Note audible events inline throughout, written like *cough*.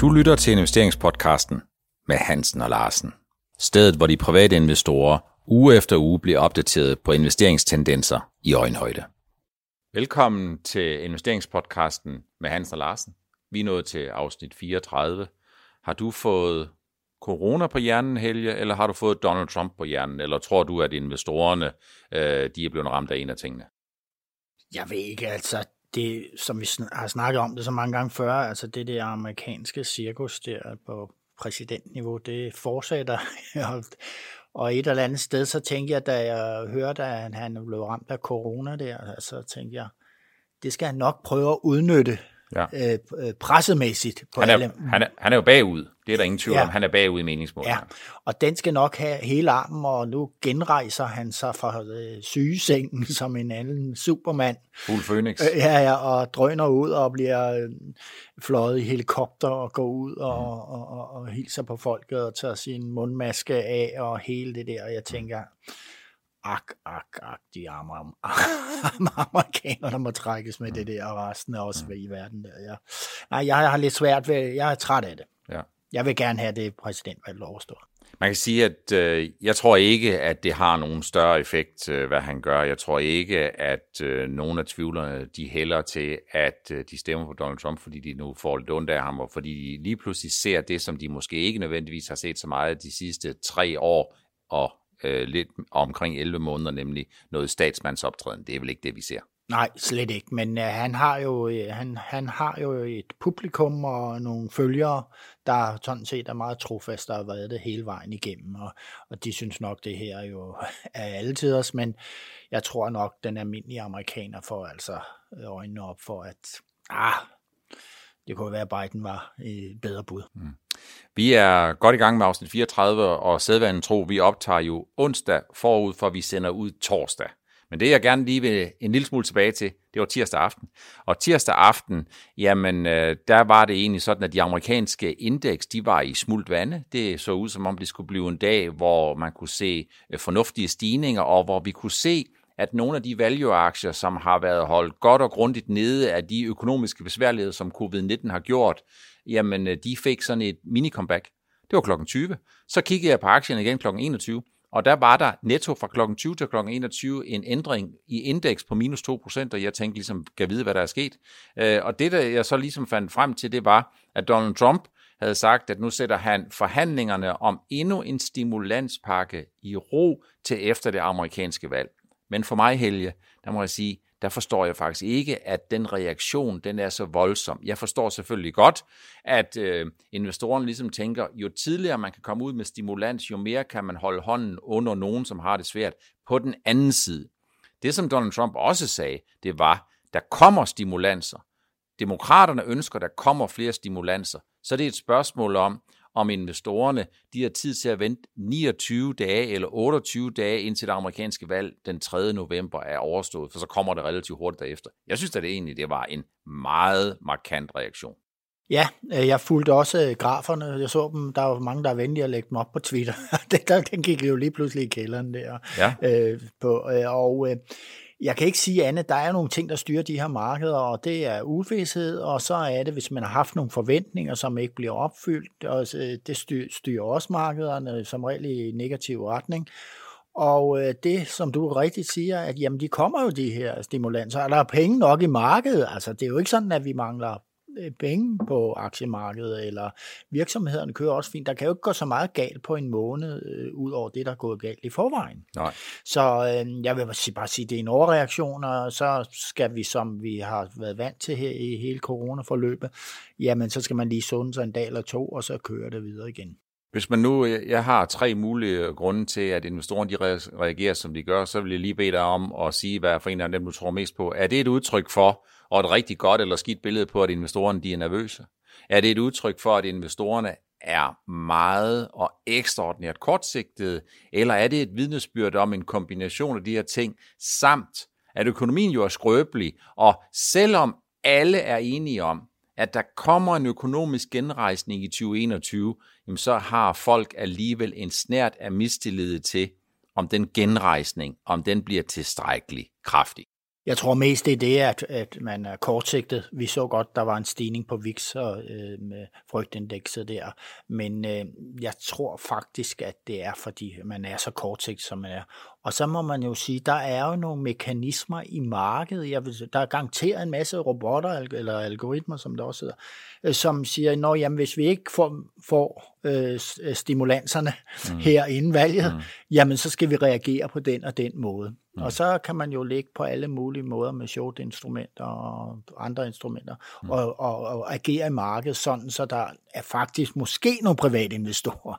Du lytter til investeringspodcasten med Hansen og Larsen. Stedet, hvor de private investorer uge efter uge bliver opdateret på investeringstendenser i øjenhøjde. Velkommen til investeringspodcasten med Hansen og Larsen. Vi er nået til afsnit 34. Har du fået corona på hjernen, Helge, eller har du fået Donald Trump på hjernen, eller tror du, at investorerne øh, de er blevet ramt af en af tingene? Jeg ved ikke, altså det, som vi har snakket om det så mange gange før, altså det der amerikanske cirkus der på præsidentniveau, det fortsætter. *laughs* og et eller andet sted, så tænkte jeg, da jeg hørte, at han blev ramt af corona der, så tænkte jeg, det skal han nok prøve at udnytte ja. øh, pressemæssigt. På han, er, alle. Han, er, han er jo bagud, det er der ingen tvivl ja. om. Han er bagud i meningsmålet. Ja, og den skal nok have hele armen, og nu genrejser han sig fra øh, sygesengen *laughs* som en anden supermand. Fuld Phoenix. Øh, ja, ja, og drøner ud og bliver øh, fløjet i helikopter og går ud og, mm. og, og, og hilser på folket og tager sin mundmaske af og hele det der. Og jeg tænker, ak, ak, ak, de arme *laughs* amerikanere, der må trækkes med det der, og resten af os mm. i verden der. Ja. Nej, jeg har lidt svært ved, jeg er træt af det. Ja. Jeg vil gerne have det præsidentvalg overstået. Man kan sige, at øh, jeg tror ikke, at det har nogen større effekt, øh, hvad han gør. Jeg tror ikke, at øh, nogen af tvivlerne, de hælder til, at øh, de stemmer på Donald Trump, fordi de nu får lidt ondt af ham, og fordi de lige pludselig ser det, som de måske ikke nødvendigvis har set så meget de sidste tre år, og øh, lidt omkring 11 måneder, nemlig noget statsmandsoptræden. Det er vel ikke det, vi ser. Nej, slet ikke. Men uh, han har jo uh, han, han har jo et publikum og nogle følgere, der sådan set er meget trofaste og har været det hele vejen igennem. Og, og de synes nok, det her jo *laughs* er altid os, men jeg tror nok, den almindelige amerikaner får altså øjnene op for, at ah, det kunne være, at Biden var et bedre bud. Mm. Vi er godt i gang med afsnit 34, og sædvanen tro, vi optager jo onsdag forud, for vi sender ud torsdag. Men det, jeg gerne lige vil en lille smule tilbage til, det var tirsdag aften. Og tirsdag aften, jamen, øh, der var det egentlig sådan, at de amerikanske indeks, de var i smult vande. Det så ud, som om det skulle blive en dag, hvor man kunne se øh, fornuftige stigninger, og hvor vi kunne se, at nogle af de value-aktier, som har været holdt godt og grundigt nede af de økonomiske besværligheder, som covid-19 har gjort, jamen øh, de fik sådan et mini-comeback. Det var klokken 20. Så kiggede jeg på aktierne igen klokken 21, og der var der netto fra klokken 20 til klokken 21 en ændring i indeks på minus 2%, og jeg tænkte ligesom, kan vide, hvad der er sket. Øh, og det, der jeg så ligesom fandt frem til, det var, at Donald Trump havde sagt, at nu sætter han forhandlingerne om endnu en stimulanspakke i ro til efter det amerikanske valg. Men for mig, Helge, der må jeg sige, der forstår jeg faktisk ikke, at den reaktion, den er så voldsom. Jeg forstår selvfølgelig godt, at øh, investoren ligesom tænker, jo tidligere man kan komme ud med stimulans, jo mere kan man holde hånden under nogen, som har det svært. På den anden side, det som Donald Trump også sagde, det var, der kommer stimulanser. Demokraterne ønsker, der kommer flere stimulanser. Så det er et spørgsmål om, om investorerne de har tid til at vente 29 dage eller 28 dage indtil det amerikanske valg den 3. november er overstået, for så kommer det relativt hurtigt derefter. Jeg synes at det egentlig det var en meget markant reaktion. Ja, øh, jeg fulgte også øh, graferne. Jeg så dem, der var mange, der er venlige at lægge dem op på Twitter. *laughs* den gik jo lige pludselig i kælderen der. Ja. Øh, på, øh, og øh, jeg kan ikke sige andet. Der er nogle ting, der styrer de her markeder, og det er uvidshed, og så er det, hvis man har haft nogle forventninger, som ikke bliver opfyldt, og øh, det styrer også markederne som regel i negativ retning. Og øh, det, som du rigtigt siger, at jamen, de kommer jo de her stimulanser, og der er penge nok i markedet. Altså, det er jo ikke sådan, at vi mangler penge på aktiemarkedet, eller virksomhederne kører også fint. Der kan jo ikke gå så meget galt på en måned, øh, ud over det, der er gået galt i forvejen. Nej. Så øh, jeg vil bare sige, at det er en overreaktion, og så skal vi, som vi har været vant til her i hele coronaforløbet, jamen så skal man lige sunde sig en dag eller to, og så kører det videre igen. Hvis man nu, jeg har tre mulige grunde til, at investorerne de reagerer, som de gør, så vil jeg lige bede dig om at sige, hvad for en af dem, du tror mest på. Er det et udtryk for, og et rigtig godt eller skidt billede på, at investorerne de er nervøse? Er det et udtryk for, at investorerne er meget og ekstraordinært kortsigtede, eller er det et vidnesbyrd om en kombination af de her ting, samt at økonomien jo er skrøbelig, og selvom alle er enige om, at der kommer en økonomisk genrejsning i 2021, jamen så har folk alligevel en snært af mistillid til, om den genrejsning, om den bliver tilstrækkelig kraftig. Jeg tror mest det er det, at, at man er kortsigtet. Vi så godt, der var en stigning på VIX og øh, med frygtindekset der, men øh, jeg tror faktisk, at det er, fordi man er så kortsigtet, som man er. Og så må man jo sige, der er jo nogle mekanismer i markedet. Jeg vil, der er garanteret en masse robotter eller algoritmer, som der også hedder, øh, som siger, at hvis vi ikke får, får øh, stimulanserne mm. her inden valget, mm. jamen så skal vi reagere på den og den måde. Mm. Og så kan man jo ligge på alle mulige måder med short-instrumenter og andre instrumenter mm. og, og, og agere i markedet sådan, så der er faktisk måske nogle private investorer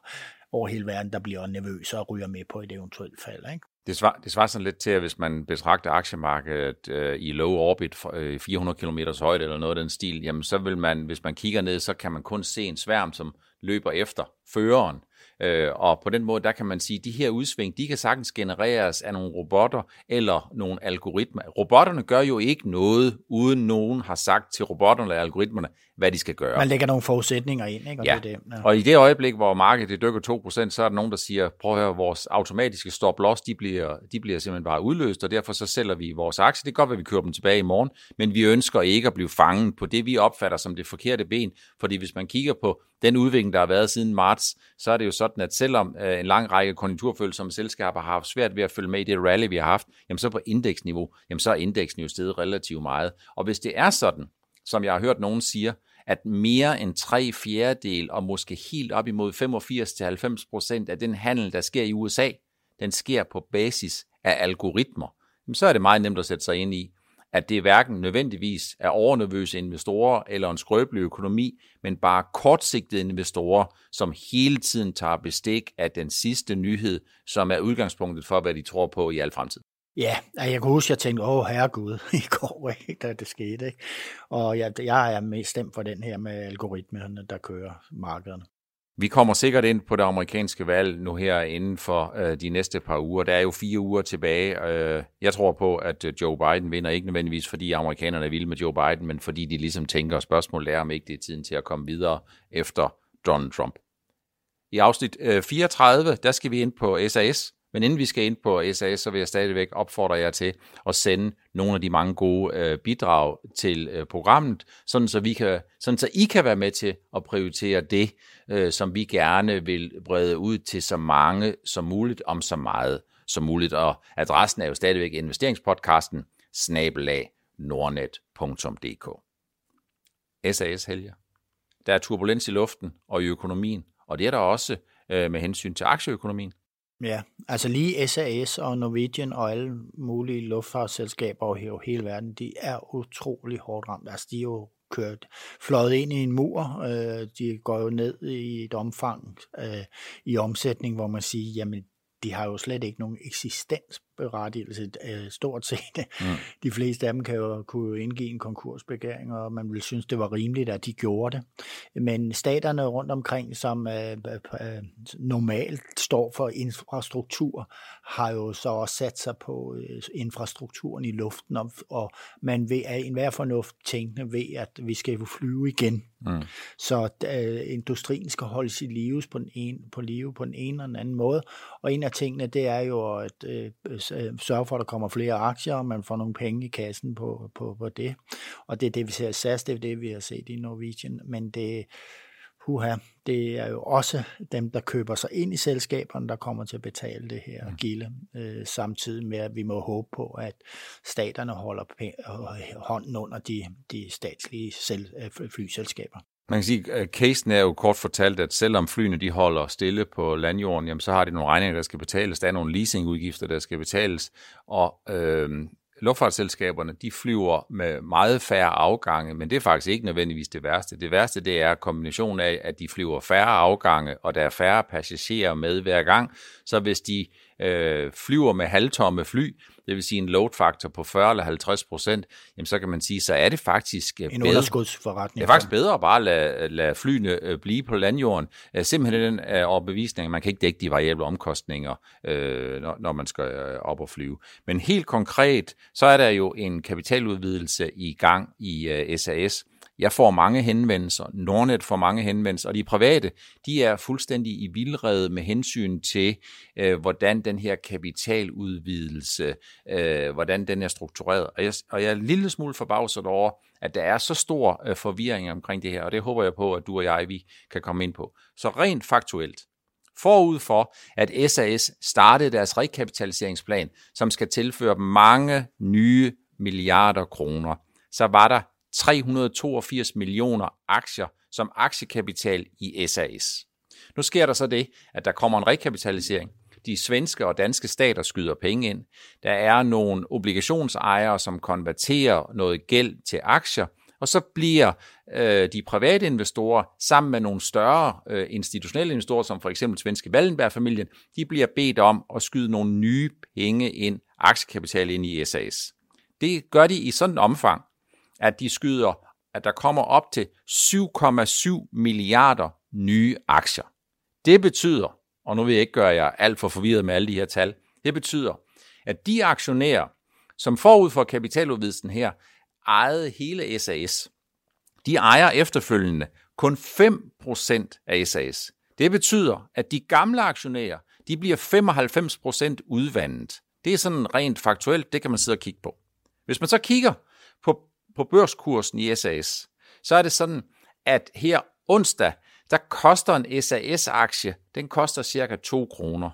over hele verden, der bliver nervøse og ryger med på et eventuelt fald. Ikke? Det svarer, det svarer sådan lidt til, at hvis man betragter aktiemarkedet øh, i low orbit, øh, 400 km højde eller noget af den stil, jamen så vil man, hvis man kigger ned, så kan man kun se en sværm, som løber efter føreren. Øh, og på den måde, der kan man sige, at de her udsving, de kan sagtens genereres af nogle robotter eller nogle algoritmer. Robotterne gør jo ikke noget, uden nogen har sagt til robotterne eller algoritmerne, hvad de skal gøre. Man lægger nogle forudsætninger ind, ikke? Og, ja. det, det, ja. og i det øjeblik, hvor markedet det dykker 2%, så er der nogen, der siger, prøv at høre, vores automatiske stop-loss, de bliver, de bliver simpelthen bare udløst, og derfor så sælger vi vores aktie. Det kan godt være, at vi kører dem tilbage i morgen, men vi ønsker ikke at blive fanget på det, vi opfatter som det forkerte ben, fordi hvis man kigger på den udvikling, der har været siden marts, så er det jo sådan, at selvom øh, en lang række konjunkturfølsomme selskaber har haft svært ved at følge med i det rally, vi har haft, jamen så på indeksniveau, jamen så er indeksen jo steget relativt meget. Og hvis det er sådan, som jeg har hørt nogen siger, at mere end tre fjerdedel og måske helt op imod 85-90 procent af den handel, der sker i USA, den sker på basis af algoritmer, jamen så er det meget nemt at sætte sig ind i, at det hverken nødvendigvis er overnervøse investorer eller en skrøbelig økonomi, men bare kortsigtede investorer, som hele tiden tager bestik af den sidste nyhed, som er udgangspunktet for, hvad de tror på i al fremtid. Ja, jeg kan huske, at jeg tænkte, åh herregud, *laughs* i går, ikke, da det skete. Ikke? Og jeg, jeg er mest stemt for den her med algoritmerne, der kører markederne. Vi kommer sikkert ind på det amerikanske valg nu her inden for øh, de næste par uger. Der er jo fire uger tilbage. Øh, jeg tror på, at øh, Joe Biden vinder, ikke nødvendigvis fordi amerikanerne er vilde med Joe Biden, men fordi de ligesom tænker, spørgsmålet er, om ikke det er tiden til at komme videre efter Donald Trump. I afsnit øh, 34, der skal vi ind på SAS, men inden vi skal ind på SAS, så vil jeg stadigvæk opfordre jer til at sende nogle af de mange gode øh, bidrag til øh, programmet, sådan så, vi kan, sådan så I kan være med til at prioritere det, øh, som vi gerne vil brede ud til så mange som muligt, om så meget som muligt. Og adressen er jo stadigvæk investeringspodcasten snabelag nordnet.dk. SAS helger. Der er turbulens i luften og i økonomien, og det er der også øh, med hensyn til aktieøkonomien. Ja, altså lige SAS og Norwegian og alle mulige luftfartsselskaber over hele verden, de er utrolig hårdt ramt. Altså de er jo kørt, fløjet ind i en mur. Øh, de går jo ned i et omfang øh, i omsætning, hvor man siger, jamen de har jo slet ikke nogen eksistens øh, stort set. Mm. *laughs* De fleste af dem kan jo, kunne jo indgive en konkursbegæring, og man vil synes, det var rimeligt, at de gjorde det. Men staterne rundt omkring, som øh, øh, normalt står for infrastruktur, har jo så også sat sig på øh, infrastrukturen i luften, og, og man ved af enhver fornuft tænkende ved, at vi skal jo flyve igen. Mm. Så øh, industrien skal holdes i live på, den ene, på live på den ene eller den anden måde, og en af tingene, det er jo at øh, øh, sørge for, at der kommer flere aktier, og man får nogle penge i kassen på, på, på det. Og det er det, vi ser i SAS, det er det, vi har set i Norwegian, men det, huha, det er jo også dem, der køber sig ind i selskaberne, der kommer til at betale det her gilde, øh, samtidig med, at vi må håbe på, at staterne holder hånden under de, de statslige selv, øh, flyselskaber. Man kan sige, at øh, casen er jo kort fortalt, at selvom flyene de holder stille på landjorden, jamen, så har de nogle regninger, der skal betales. Der er nogle leasingudgifter, der skal betales. Og øh, luftfartsselskaberne, de flyver med meget færre afgange, men det er faktisk ikke nødvendigvis det værste. Det værste, det er kombinationen af, at de flyver færre afgange, og der er færre passagerer med hver gang. Så hvis de øh, flyver med halvtomme fly, det vil sige en load factor på 40 eller 50 procent, jamen så kan man sige, så er det faktisk øh, en bedre. underskudsforretning. Det er faktisk bedre at bare lade, lade flyene øh, blive på landjorden. Øh, simpelthen den overbevisning, man kan ikke dække de variable omkostninger, når, man skal op og flyve. Men helt konkret, så er der jo en kapitaludvidelse i gang i SAS, jeg får mange henvendelser, Nordnet får mange henvendelser, og de private, de er fuldstændig i vildrede med hensyn til, øh, hvordan den her kapitaludvidelse, øh, hvordan den er struktureret. Og jeg, og jeg er en lille smule forbavset over, at der er så stor øh, forvirring omkring det her, og det håber jeg på, at du og jeg, vi kan komme ind på. Så rent faktuelt, forud for, at SAS startede deres rekapitaliseringsplan, som skal tilføre mange nye milliarder kroner, så var der 382 millioner aktier som aktiekapital i SAS. Nu sker der så det, at der kommer en rekapitalisering. De svenske og danske stater skyder penge ind. Der er nogle obligationsejere, som konverterer noget gæld til aktier, og så bliver øh, de private investorer sammen med nogle større øh, institutionelle investorer, som for eksempel svenske Wallenberg-familien, de bliver bedt om at skyde nogle nye penge ind, aktiekapital ind i SAS. Det gør de i sådan en omfang, at de skyder, at der kommer op til 7,7 milliarder nye aktier. Det betyder, og nu vil jeg ikke gøre jer alt for forvirret med alle de her tal, det betyder, at de aktionærer, som forud for kapitaludvidelsen her, ejede hele SAS, de ejer efterfølgende kun 5% af SAS. Det betyder, at de gamle aktionærer, de bliver 95% udvandet. Det er sådan rent faktuelt, det kan man sidde og kigge på. Hvis man så kigger på, på børskursen i SAS, så er det sådan, at her onsdag, der koster en SAS-aktie, den koster cirka 2 kroner.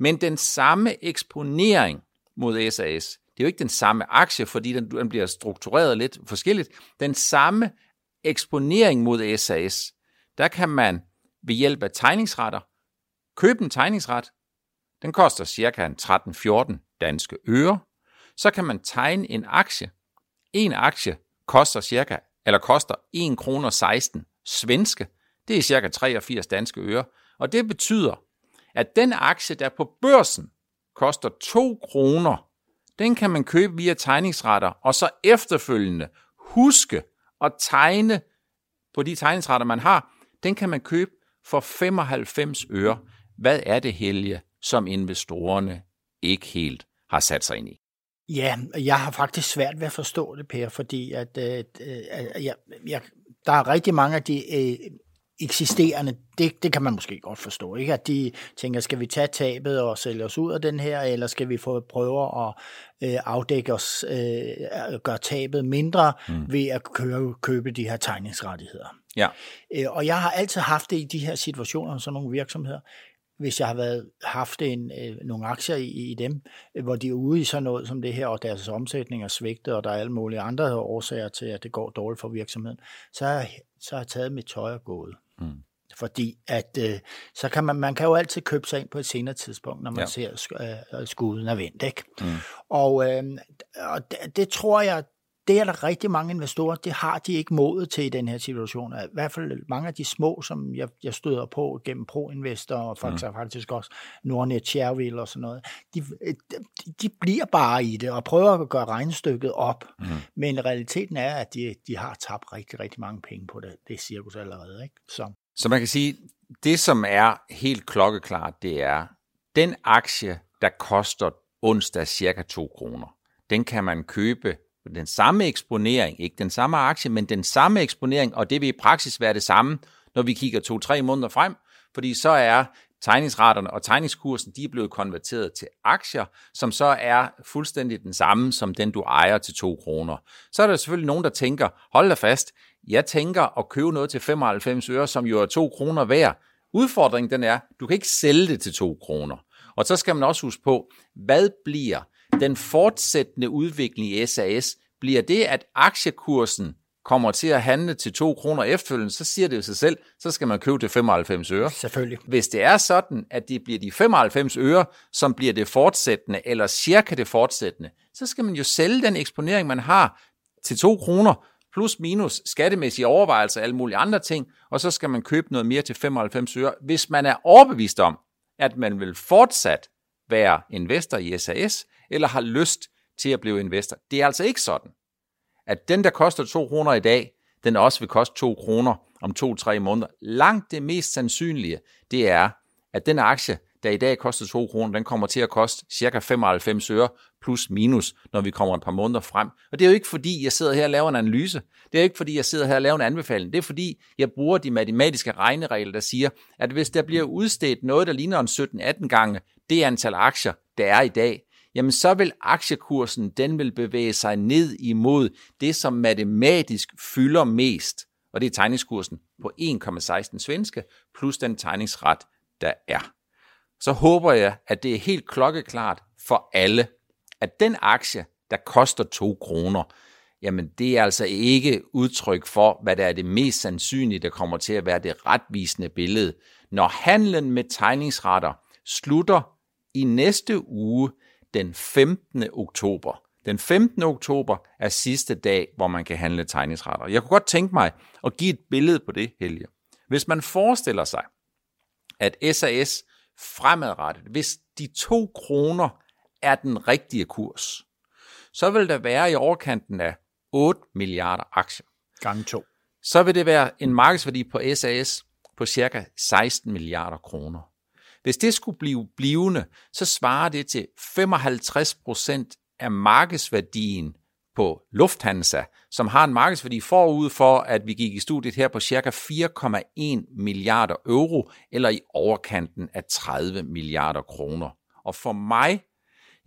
Men den samme eksponering mod SAS, det er jo ikke den samme aktie, fordi den, den bliver struktureret lidt forskelligt. Den samme eksponering mod SAS, der kan man ved hjælp af tegningsretter købe en tegningsret. Den koster cirka 13-14 danske øre. Så kan man tegne en aktie. En aktie koster cirka, eller koster 1 kroner 16 svenske. Det er cirka 83 danske øre. Og det betyder, at den aktie, der på børsen koster 2 kroner, den kan man købe via tegningsretter, og så efterfølgende huske at tegne på de tegningsretter, man har, den kan man købe for 95 øre. Hvad er det, Helge, som investorerne ikke helt har sat sig ind i? Ja, jeg har faktisk svært ved at forstå det, Per, fordi at, øh, øh, jeg, jeg, der er rigtig mange af de øh, eksisterende, det, det kan man måske godt forstå, ikke? At de tænker, skal vi tage tabet og sælge os ud af den her, eller skal vi få prøve at øh, afdække os, øh, gøre tabet mindre mm. ved at købe, købe de her tegningsrettigheder. Ja. Øh, og jeg har altid haft det i de her situationer, sådan nogle virksomheder, hvis jeg har været, haft en, øh, nogle aktier i, i dem, øh, hvor de er ude i sådan noget som det her, og deres omsætning er svigtet, og der er alle mulige andre årsager til, at det går dårligt for virksomheden, så har, så har jeg taget mit tøj og gået. Mm. Fordi at øh, så kan man, man kan jo altid købe sig ind på et senere tidspunkt, når man ja. ser øh, skuden er vendt. Ikke? Mm. Og, øh, og det, det tror jeg, det er der rigtig mange investorer, det har de ikke modet til i den her situation. I hvert fald mange af de små, som jeg, jeg støder på gennem ProInvestor og faktisk, mm. faktisk også Nordnet, Shareville og sådan noget, de, de, de bliver bare i det og prøver at gøre regnestykket op. Mm. Men realiteten er, at de, de har tabt rigtig, rigtig mange penge på det, det cirkus allerede. Ikke? Så. Så man kan sige, det som er helt klokkeklart, det er, den aktie, der koster onsdag cirka 2 kroner, den kan man købe den samme eksponering, ikke den samme aktie, men den samme eksponering, og det vil i praksis være det samme, når vi kigger to-tre måneder frem, fordi så er tegningsraterne og tegningskursen, de er blevet konverteret til aktier, som så er fuldstændig den samme som den, du ejer til 2 kroner. Så er der selvfølgelig nogen, der tænker, hold da fast, jeg tænker at købe noget til 95 øre, som jo er 2 kroner værd. Udfordringen den er, du kan ikke sælge det til 2 kroner. Og så skal man også huske på, hvad bliver den fortsættende udvikling i SAS, bliver det, at aktiekursen kommer til at handle til 2 kroner efterfølgende, så siger det jo sig selv, så skal man købe til 95 øre. Selvfølgelig. Hvis det er sådan, at det bliver de 95 øre, som bliver det fortsættende, eller cirka det fortsættende, så skal man jo sælge den eksponering, man har til 2 kroner, plus minus skattemæssige overvejelser og alle mulige andre ting, og så skal man købe noget mere til 95 øre, hvis man er overbevist om, at man vil fortsat være investor i SAS, eller har lyst til at blive investor. Det er altså ikke sådan, at den, der koster 2 kroner i dag, den også vil koste 2 kroner om 2-3 måneder. Langt det mest sandsynlige, det er, at den aktie, der i dag koster 2 kroner, den kommer til at koste cirka 95 øre plus minus, når vi kommer et par måneder frem. Og det er jo ikke fordi, jeg sidder her og laver en analyse. Det er jo ikke fordi, jeg sidder her og laver en anbefaling. Det er fordi, jeg bruger de matematiske regneregler, der siger, at hvis der bliver udstedt noget, der ligner en 17-18 gange det antal aktier, der er i dag, jamen så vil aktiekursen, den vil bevæge sig ned imod det, som matematisk fylder mest, og det er tegningskursen på 1,16 svenske, plus den tegningsret, der er. Så håber jeg, at det er helt klokkeklart for alle, at den aktie, der koster 2 kroner, jamen det er altså ikke udtryk for, hvad der er det mest sandsynlige, der kommer til at være det retvisende billede. Når handlen med tegningsretter slutter i næste uge, den 15. oktober. Den 15. oktober er sidste dag, hvor man kan handle tegningsretter. Jeg kunne godt tænke mig at give et billede på det, Helge. Hvis man forestiller sig, at SAS fremadrettet, hvis de to kroner er den rigtige kurs, så vil der være i overkanten af 8 milliarder aktier. Gange to. Så vil det være en markedsværdi på SAS på cirka 16 milliarder kroner. Hvis det skulle blive blivende, så svarer det til 55 procent af markedsværdien på Lufthansa, som har en markedsværdi forud for, at vi gik i studiet her på cirka 4,1 milliarder euro, eller i overkanten af 30 milliarder kroner. Og for mig,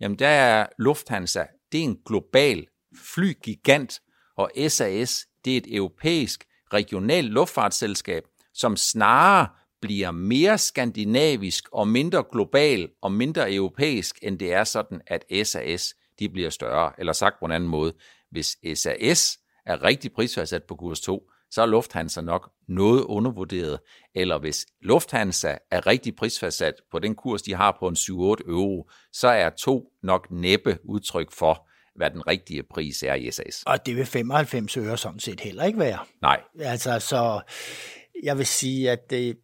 jamen der er Lufthansa, det er en global flygigant, og SAS, det er et europæisk regionalt luftfartsselskab, som snarere bliver mere skandinavisk og mindre global og mindre europæisk, end det er sådan, at SAS de bliver større. Eller sagt på en anden måde, hvis SAS er rigtig prisfastsat på kurs 2, så er Lufthansa nok noget undervurderet. Eller hvis Lufthansa er rigtig prisfastsat på den kurs, de har på en 7-8 euro, så er to nok næppe udtryk for, hvad den rigtige pris er i SAS. Og det vil 95 øre sådan set heller ikke være. Nej. Altså, så jeg vil sige, at det,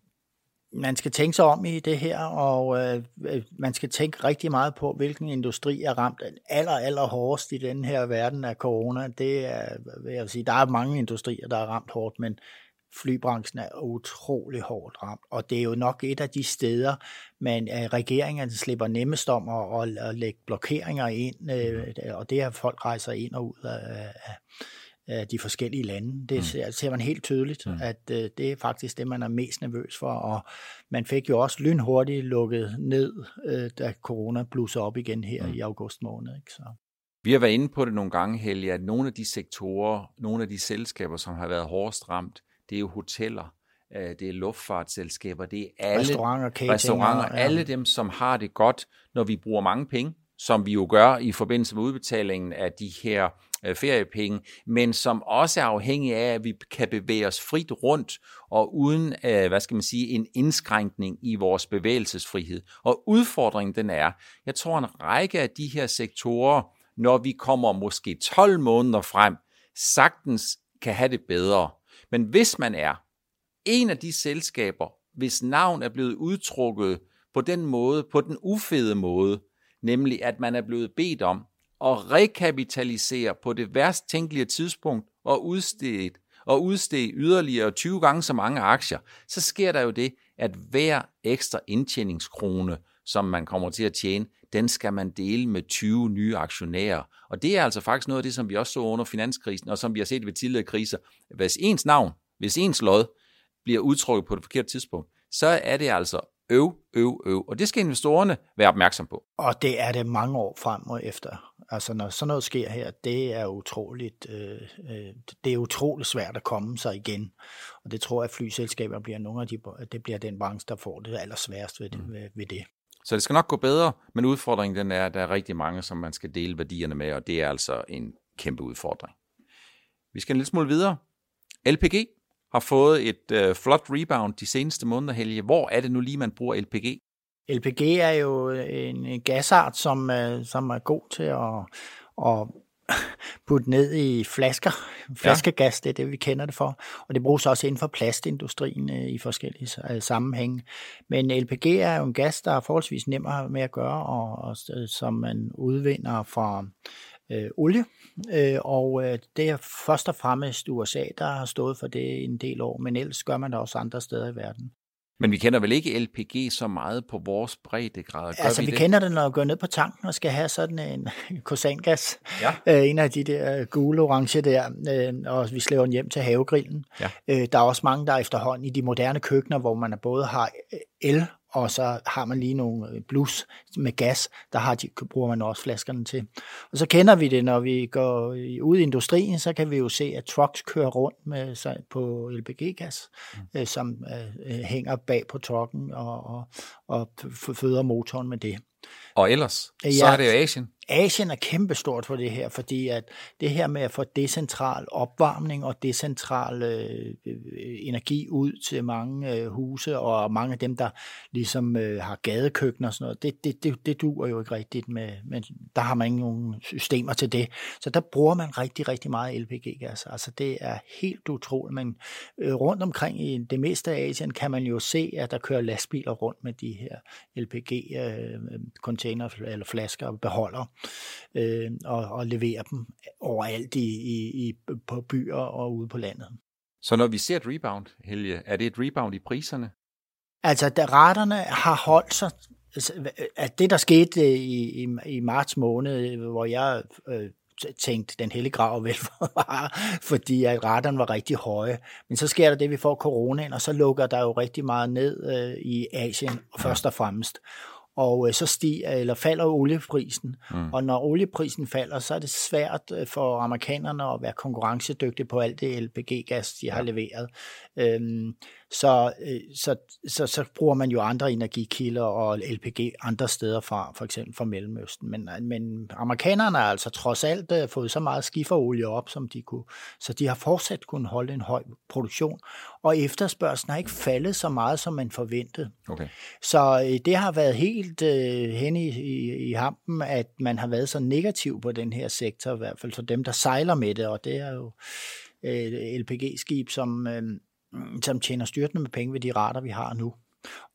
man skal tænke sig om i det her, og øh, man skal tænke rigtig meget på, hvilken industri er ramt aller, aller hårdest i den her verden af corona. Det er, vil jeg sige, der er mange industrier, der er ramt hårdt, men flybranchen er utrolig hårdt ramt, og det er jo nok et af de steder, men øh, regeringen slipper nemmest om at, at, at lægge blokeringer ind, øh, og det er, at folk rejser ind og ud af af de forskellige lande. Det mm. ser, ser man helt tydeligt, mm. at øh, det er faktisk det, man er mest nervøs for, og man fik jo også lynhurtigt lukket ned, øh, da corona blusser op igen her mm. i august måned. Ikke? Så. Vi har været inde på det nogle gange, Helge, at nogle af de sektorer, nogle af de selskaber, som har været hårdest ramt, det er jo hoteller, øh, det er luftfartsselskaber, det er alle restauranter, catering, restauranter ja. alle dem, som har det godt, når vi bruger mange penge, som vi jo gør i forbindelse med udbetalingen af de her Øh, feriepenge, men som også er afhængig af, at vi kan bevæge os frit rundt og uden, øh, hvad skal man sige, en indskrænkning i vores bevægelsesfrihed. Og udfordringen den er, jeg tror en række af de her sektorer, når vi kommer måske 12 måneder frem, sagtens kan have det bedre. Men hvis man er en af de selskaber, hvis navn er blevet udtrukket på den måde, på den ufede måde, nemlig at man er blevet bedt om og rekapitalisere på det værst tænkelige tidspunkt og udstede, og udstede yderligere 20 gange så mange aktier, så sker der jo det, at hver ekstra indtjeningskrone, som man kommer til at tjene, den skal man dele med 20 nye aktionærer. Og det er altså faktisk noget af det, som vi også så under finanskrisen, og som vi har set ved tidligere kriser. Hvis ens navn, hvis ens lod bliver udtrykket på det forkerte tidspunkt, så er det altså øv, øv, øv. Og det skal investorerne være opmærksom på. Og det er det mange år frem og efter. Altså når sådan noget sker her, det er utroligt, øh, øh, det er utroligt svært at komme sig igen. Og det tror jeg, at flyselskaber bliver nogle af de, det bliver den branche, der får det allersværest ved, mm. ved, ved det. Så det skal nok gå bedre, men udfordringen den er, at der er rigtig mange, som man skal dele værdierne med, og det er altså en kæmpe udfordring. Vi skal en lille smule videre. LPG har fået et øh, flot rebound de seneste måneder, Helge. Hvor er det nu lige, man bruger LPG? LPG er jo en gasart, som, øh, som er god til at, at *laughs* putte ned i flasker. Flaskegas, det er det, vi kender det for. Og det bruges også inden for plastindustrien øh, i forskellige øh, sammenhænge. Men LPG er jo en gas, der er forholdsvis nemmere med at gøre, og, og som man udvinder fra øh, olie. Øh, og øh, det er først og fremmest USA, der har stået for det en del år, men ellers gør man det også andre steder i verden. Men vi kender vel ikke LPG så meget på vores breddegrad? Gør altså, vi, vi det? kender det, når vi går ned på tanken og skal have sådan en *laughs* kosangas. Ja. Øh, en af de der gule-orange der, øh, og vi slæver den hjem til havegrillen. Ja. Øh, der er også mange, der efterhånden i de moderne køkkener, hvor man både har el og så har man lige nogle øh, blus med gas, der har de, bruger man også flaskerne til. Og så kender vi det, når vi går ud i industrien, så kan vi jo se, at trucks kører rundt med sig på LPG-gas, mm. øh, som øh, øh, hænger bag på trucken og, og, og føder motoren med det. Og ellers, ja, så er det jo Asien. Asien er kæmpestort for det her, fordi at det her med at få decentral opvarmning og decentral øh, energi ud til mange øh, huse, og mange af dem, der ligesom øh, har gadekøkkener og sådan noget, det, det, det, det duer jo ikke rigtigt, med, men der har man ikke nogen systemer til det. Så der bruger man rigtig, rigtig meget LPG-gas. Altså det er helt utroligt, men øh, rundt omkring i det meste af Asien kan man jo se, at der kører lastbiler rundt med de her LPG-container øh, eller flasker og beholder øh, og, og levere dem overalt i, i, i, på byer og ude på landet. Så når vi ser et rebound, Helge, er det et rebound i priserne? Altså, da raterne har holdt sig, altså, at det der skete øh, i, i, i marts måned, hvor jeg øh, tænkte, den hele grav vel *laughs* fordi at raterne var rigtig høje. Men så sker der det, vi får coronaen, og så lukker der jo rigtig meget ned øh, i Asien, først og fremmest og øh, så stiger eller falder olieprisen. Mm. Og når olieprisen falder, så er det svært øh, for amerikanerne at være konkurrencedygtige på alt det LPG-gas, de ja. har leveret. Øhm, så, øh, så, så, så bruger man jo andre energikilder og LPG andre steder fra, for eksempel fra Mellemøsten. Men, men amerikanerne har altså trods alt uh, fået så meget skiferolie op, som de kunne. Så de har fortsat kunnet holde en høj produktion, og efterspørgselen har ikke faldet så meget, som man forventede. Okay. Så det har været helt uh, hen i, i, i hampen, at man har været så negativ på den her sektor, i hvert fald for dem, der sejler med det, og det er jo uh, LPG-skib, som... Uh, Mm, som tjener styrtende med penge ved de rater, vi har nu.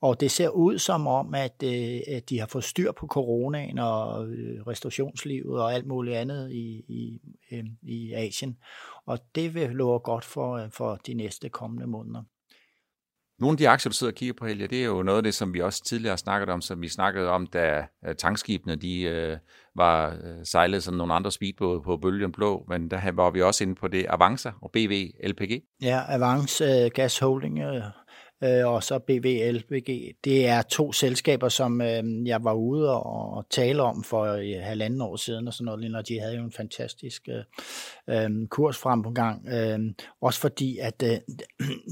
Og det ser ud som om, at, øh, at de har fået styr på coronaen og øh, restaurationslivet og alt muligt andet i, i, øh, i Asien. Og det vil love godt for, øh, for de næste kommende måneder. Nogle af de aktier, du sidder og kigger på, Helge, det er jo noget af det, som vi også tidligere har snakket om, som vi snakkede om, da øh, tankskibene de, øh, var øh, sejlet som nogle andre speedbåde på Bølgen Blå, men der var vi også inde på det Avanza og BV LPG. Ja, Avance øh, Gas Holding øh, øh, og så BVLBG. Det er to selskaber, som øh, jeg var ude og, og tale om for øh, halvanden år siden, og sådan noget, når de havde jo en fantastisk øh, øh, kurs frem på gang. Øh, også fordi, at øh,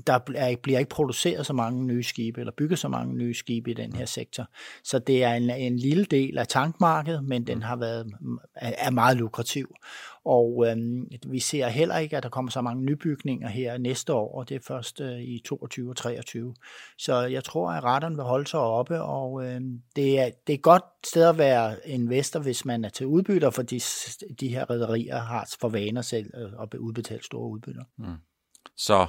der bliver ikke produceret så mange nye skibe, eller bygget så mange nye skibe i den her sektor. Så det er en, en lille del af tankmarkedet, men den har været er meget lukrativ. Og øh, vi ser heller ikke, at der kommer så mange nybygninger her næste år, og det er først øh, i 22 og 23. Så jeg tror, at retterne vil holde sig oppe, og øh, det, er, det er et godt sted at være investor, hvis man er til udbytter, for de, de her rædderier har for vaner selv at øh, udbetale store udbytter. Mm. Så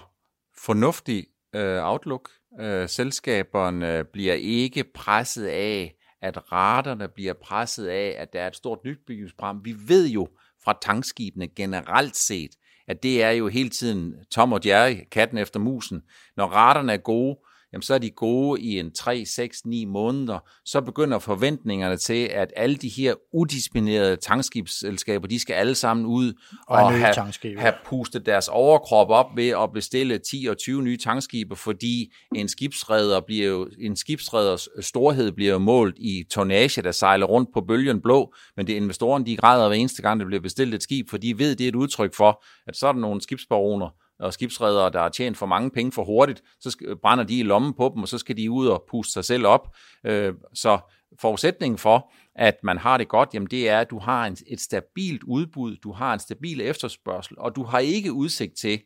fornuftig øh, outlook. Øh, selskaberne øh, bliver ikke presset af, at raterne bliver presset af, at der er et stort nybygningsprogram. Vi ved jo, fra tankskibene generelt set, at det er jo hele tiden Tom og Jerry, katten efter musen. Når raterne er gode, jamen så er de gode i en 3, 6, 9 måneder, så begynder forventningerne til, at alle de her udisciplinerede tankskibsselskaber, de skal alle sammen ud og, og have, have pustet deres overkrop op ved at bestille 10 og 20 nye tankskibe, fordi en skibsredder bliver jo, en skibsredders storhed bliver jo målt i tonnage, der sejler rundt på bølgen blå, men det er investorerne, de græder hver eneste gang, der bliver bestilt et skib, for de ved, det er et udtryk for, at så er der nogle skibsbaroner, og skibsredere, der har tjent for mange penge for hurtigt, så brænder de i lommen på dem, og så skal de ud og puste sig selv op. Øh, så forudsætningen for, at man har det godt, jamen det er, at du har et stabilt udbud, du har en stabil efterspørgsel, og du har ikke udsigt til,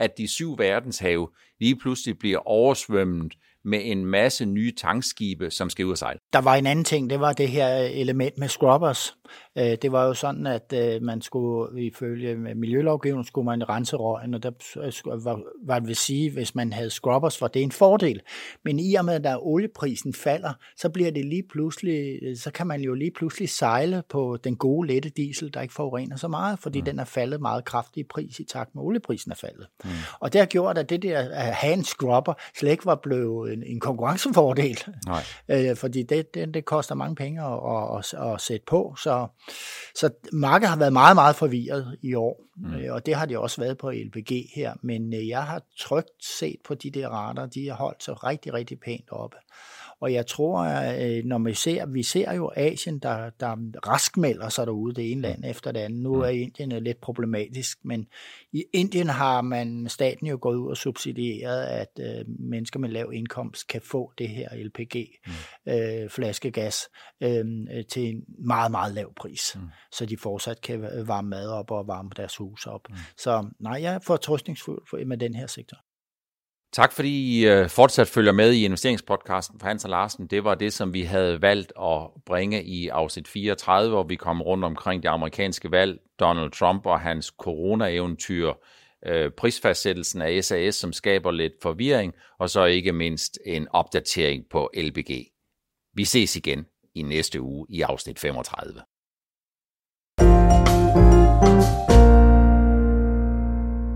at de syv verdenshave lige pludselig bliver oversvømmet med en masse nye tankskibe, som skal ud og sejle. Der var en anden ting, det var det her element med scrubbers. Øh, det var jo sådan, at øh, man skulle ifølge miljølovgivningen skulle man rense røgen, og der var, var det vil sige, hvis man havde scrubbers, var det en fordel. Men i og med, at olieprisen falder, så bliver det lige pludselig, så kan man jo lige pludselig sejle på den gode lette diesel, der ikke forurener så meget, fordi mm. den er faldet meget kraftigt i pris i takt med olieprisen er faldet. Mm. Og det har gjort, at det der at have en scrubber slet ikke var blevet en, en konkurrencefordel, Nej. øh, fordi det, det, det koster mange penge at, at, at, at sætte på. Så, så markedet har været meget, meget forvirret i år, mm. øh, og det har det også været på LPG her. Men øh, jeg har trygt set på de der rater, de har holdt sig rigtig, rigtig pænt oppe. Og jeg tror, at øh, når vi ser, vi ser jo Asien, der, der raskmelder sig derude, det ene land efter det andet. Nu er Indien lidt problematisk, men i Indien har man, staten jo gået ud og subsidieret, at øh, mennesker med lav indkomst kan få det her LPG, mm. øh, flaskegas, øh, til en meget, meget lav pris, mm. så de fortsat kan varme mad op og varme deres hus op. Mm. Så nej, jeg er fortrøstningsfuld med den her sektor. Tak fordi I øh, fortsat følger med i investeringspodcasten for Hans og Larsen. Det var det, som vi havde valgt at bringe i afsnit 34, hvor vi kom rundt omkring det amerikanske valg, Donald Trump og hans corona-eventyr, øh, prisfastsættelsen af SAS, som skaber lidt forvirring, og så ikke mindst en opdatering på LBG. Vi ses igen i næste uge i afsnit 35.